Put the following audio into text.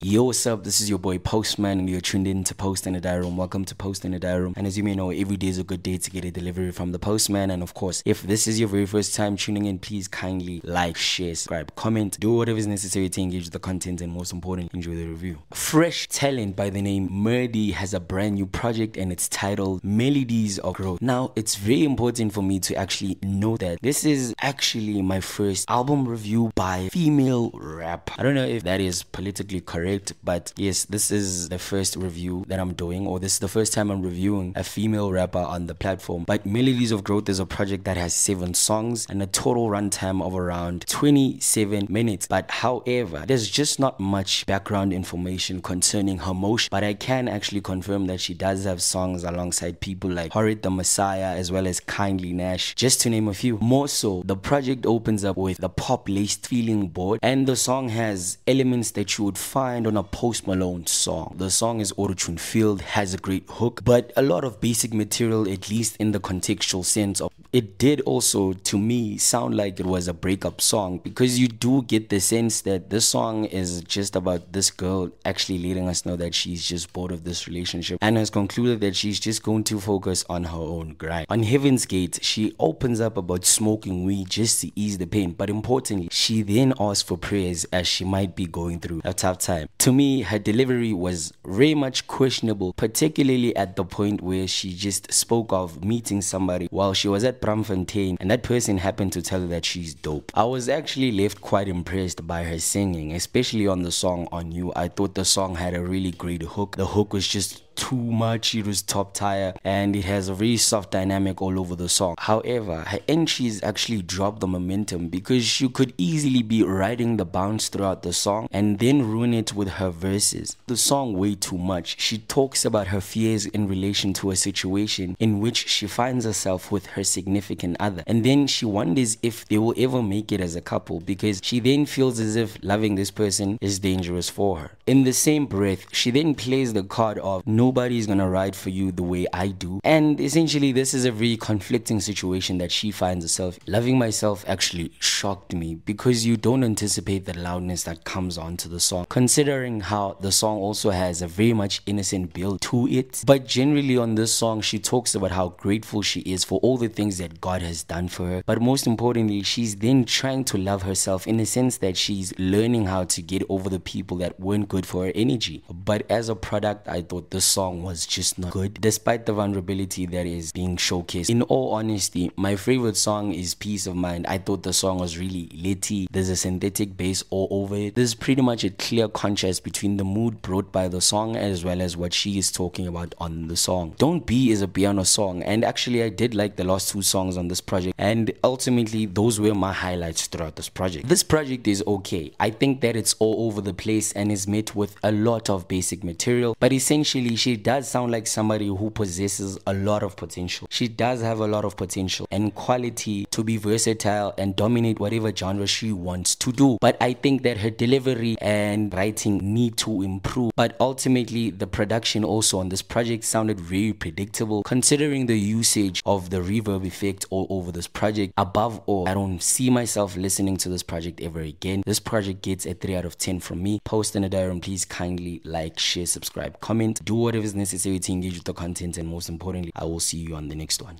Yo, what's up? This is your boy Postman, and you're tuned in to Post in the Diary Room. Welcome to Post in the Diary Room. And as you may know, every day is a good day to get a delivery from the postman. And of course, if this is your very first time tuning in, please kindly like, share, subscribe, comment, do whatever is necessary to engage the content, and most important, enjoy the review. Fresh talent by the name Merdi has a brand new project, and it's titled Melodies of Growth. Now, it's very important for me to actually know that this is actually my first album review by female rap. I don't know if that is politically correct But yes, this is the first review that I'm doing, or this is the first time I'm reviewing a female rapper on the platform. But Melodies of Growth is a project that has seven songs and a total runtime of around 27 minutes. But however, there's just not much background information concerning her motion. But I can actually confirm that she does have songs alongside people like Horrid the Messiah as well as Kindly Nash, just to name a few. More so, the project opens up with the pop laced feeling bored, and the song has elements that you would find find on a Post Malone song. The song is autotune filled, has a great hook, but a lot of basic material, at least in the contextual sense of it did also to me sound like it was a breakup song because you do get the sense that this song is just about this girl actually letting us know that she's just bored of this relationship and has concluded that she's just going to focus on her own grind. On Heaven's Gate, she opens up about smoking weed just to ease the pain, but importantly, she then asks for prayers as she might be going through a tough time. To me, her delivery was very much questionable, particularly at the point where she just spoke of meeting somebody while she was at Braamfontein and that person happened to tell her that she's dope. I was actually left quite impressed by her singing, especially on the song On You. I thought the song had a really great hook. The hook was just too much. It was top tier and it has a very soft dynamic all over the song. However, her entries actually drop the momentum because she could easily be riding the bounce throughout the song and then ruin it with her verses. The song way too much. She talks about her fears in relation to a situation in which she finds herself with her significant other and then she wonders if they will ever make it as a couple because she then feels as if loving this person is dangerous for her. In the same breath, she then plays the card of no nobody's gonna ride for you the way I do. And essentially, this is a very conflicting situation that she finds herself. Loving myself actually shocked me because you don't anticipate the loudness that comes onto the song, considering how the song also has a very much innocent build to it. But generally, on this song, she talks about how grateful she is for all the things that God has done for her. But most importantly, she's then trying to love herself in the sense that she's learning how to get over the people that weren't good for her energy. But as a product, I thought this song was just not good, despite the vulnerability that is being showcased. In all honesty, my favorite song is Peace of Mind. I thought the song was really litty. There's a synthetic bass all over it. There's pretty much a clear contrast between the mood brought by the song as well as what she is talking about on the song. Don't Be is a piano song, and actually, I did like the last two songs on this project, and ultimately, those were my highlights throughout this project. This project is okay. I think that it's all over the place and is met with a lot of basic material, but essentially, she she does sound like somebody who possesses a lot of potential. She does have a lot of potential and quality to be versatile and dominate whatever genre she wants to do. But I think that her delivery and writing need to improve. But ultimately, the production also on this project sounded very predictable considering the usage of the reverb effect all over this project. Above all, I don't see myself listening to this project ever again. This project gets a 3 out of 10 from me. Post in a diary and please kindly like, share, subscribe, comment, do whatever is necessary to engage with the content and most importantly i will see you on the next one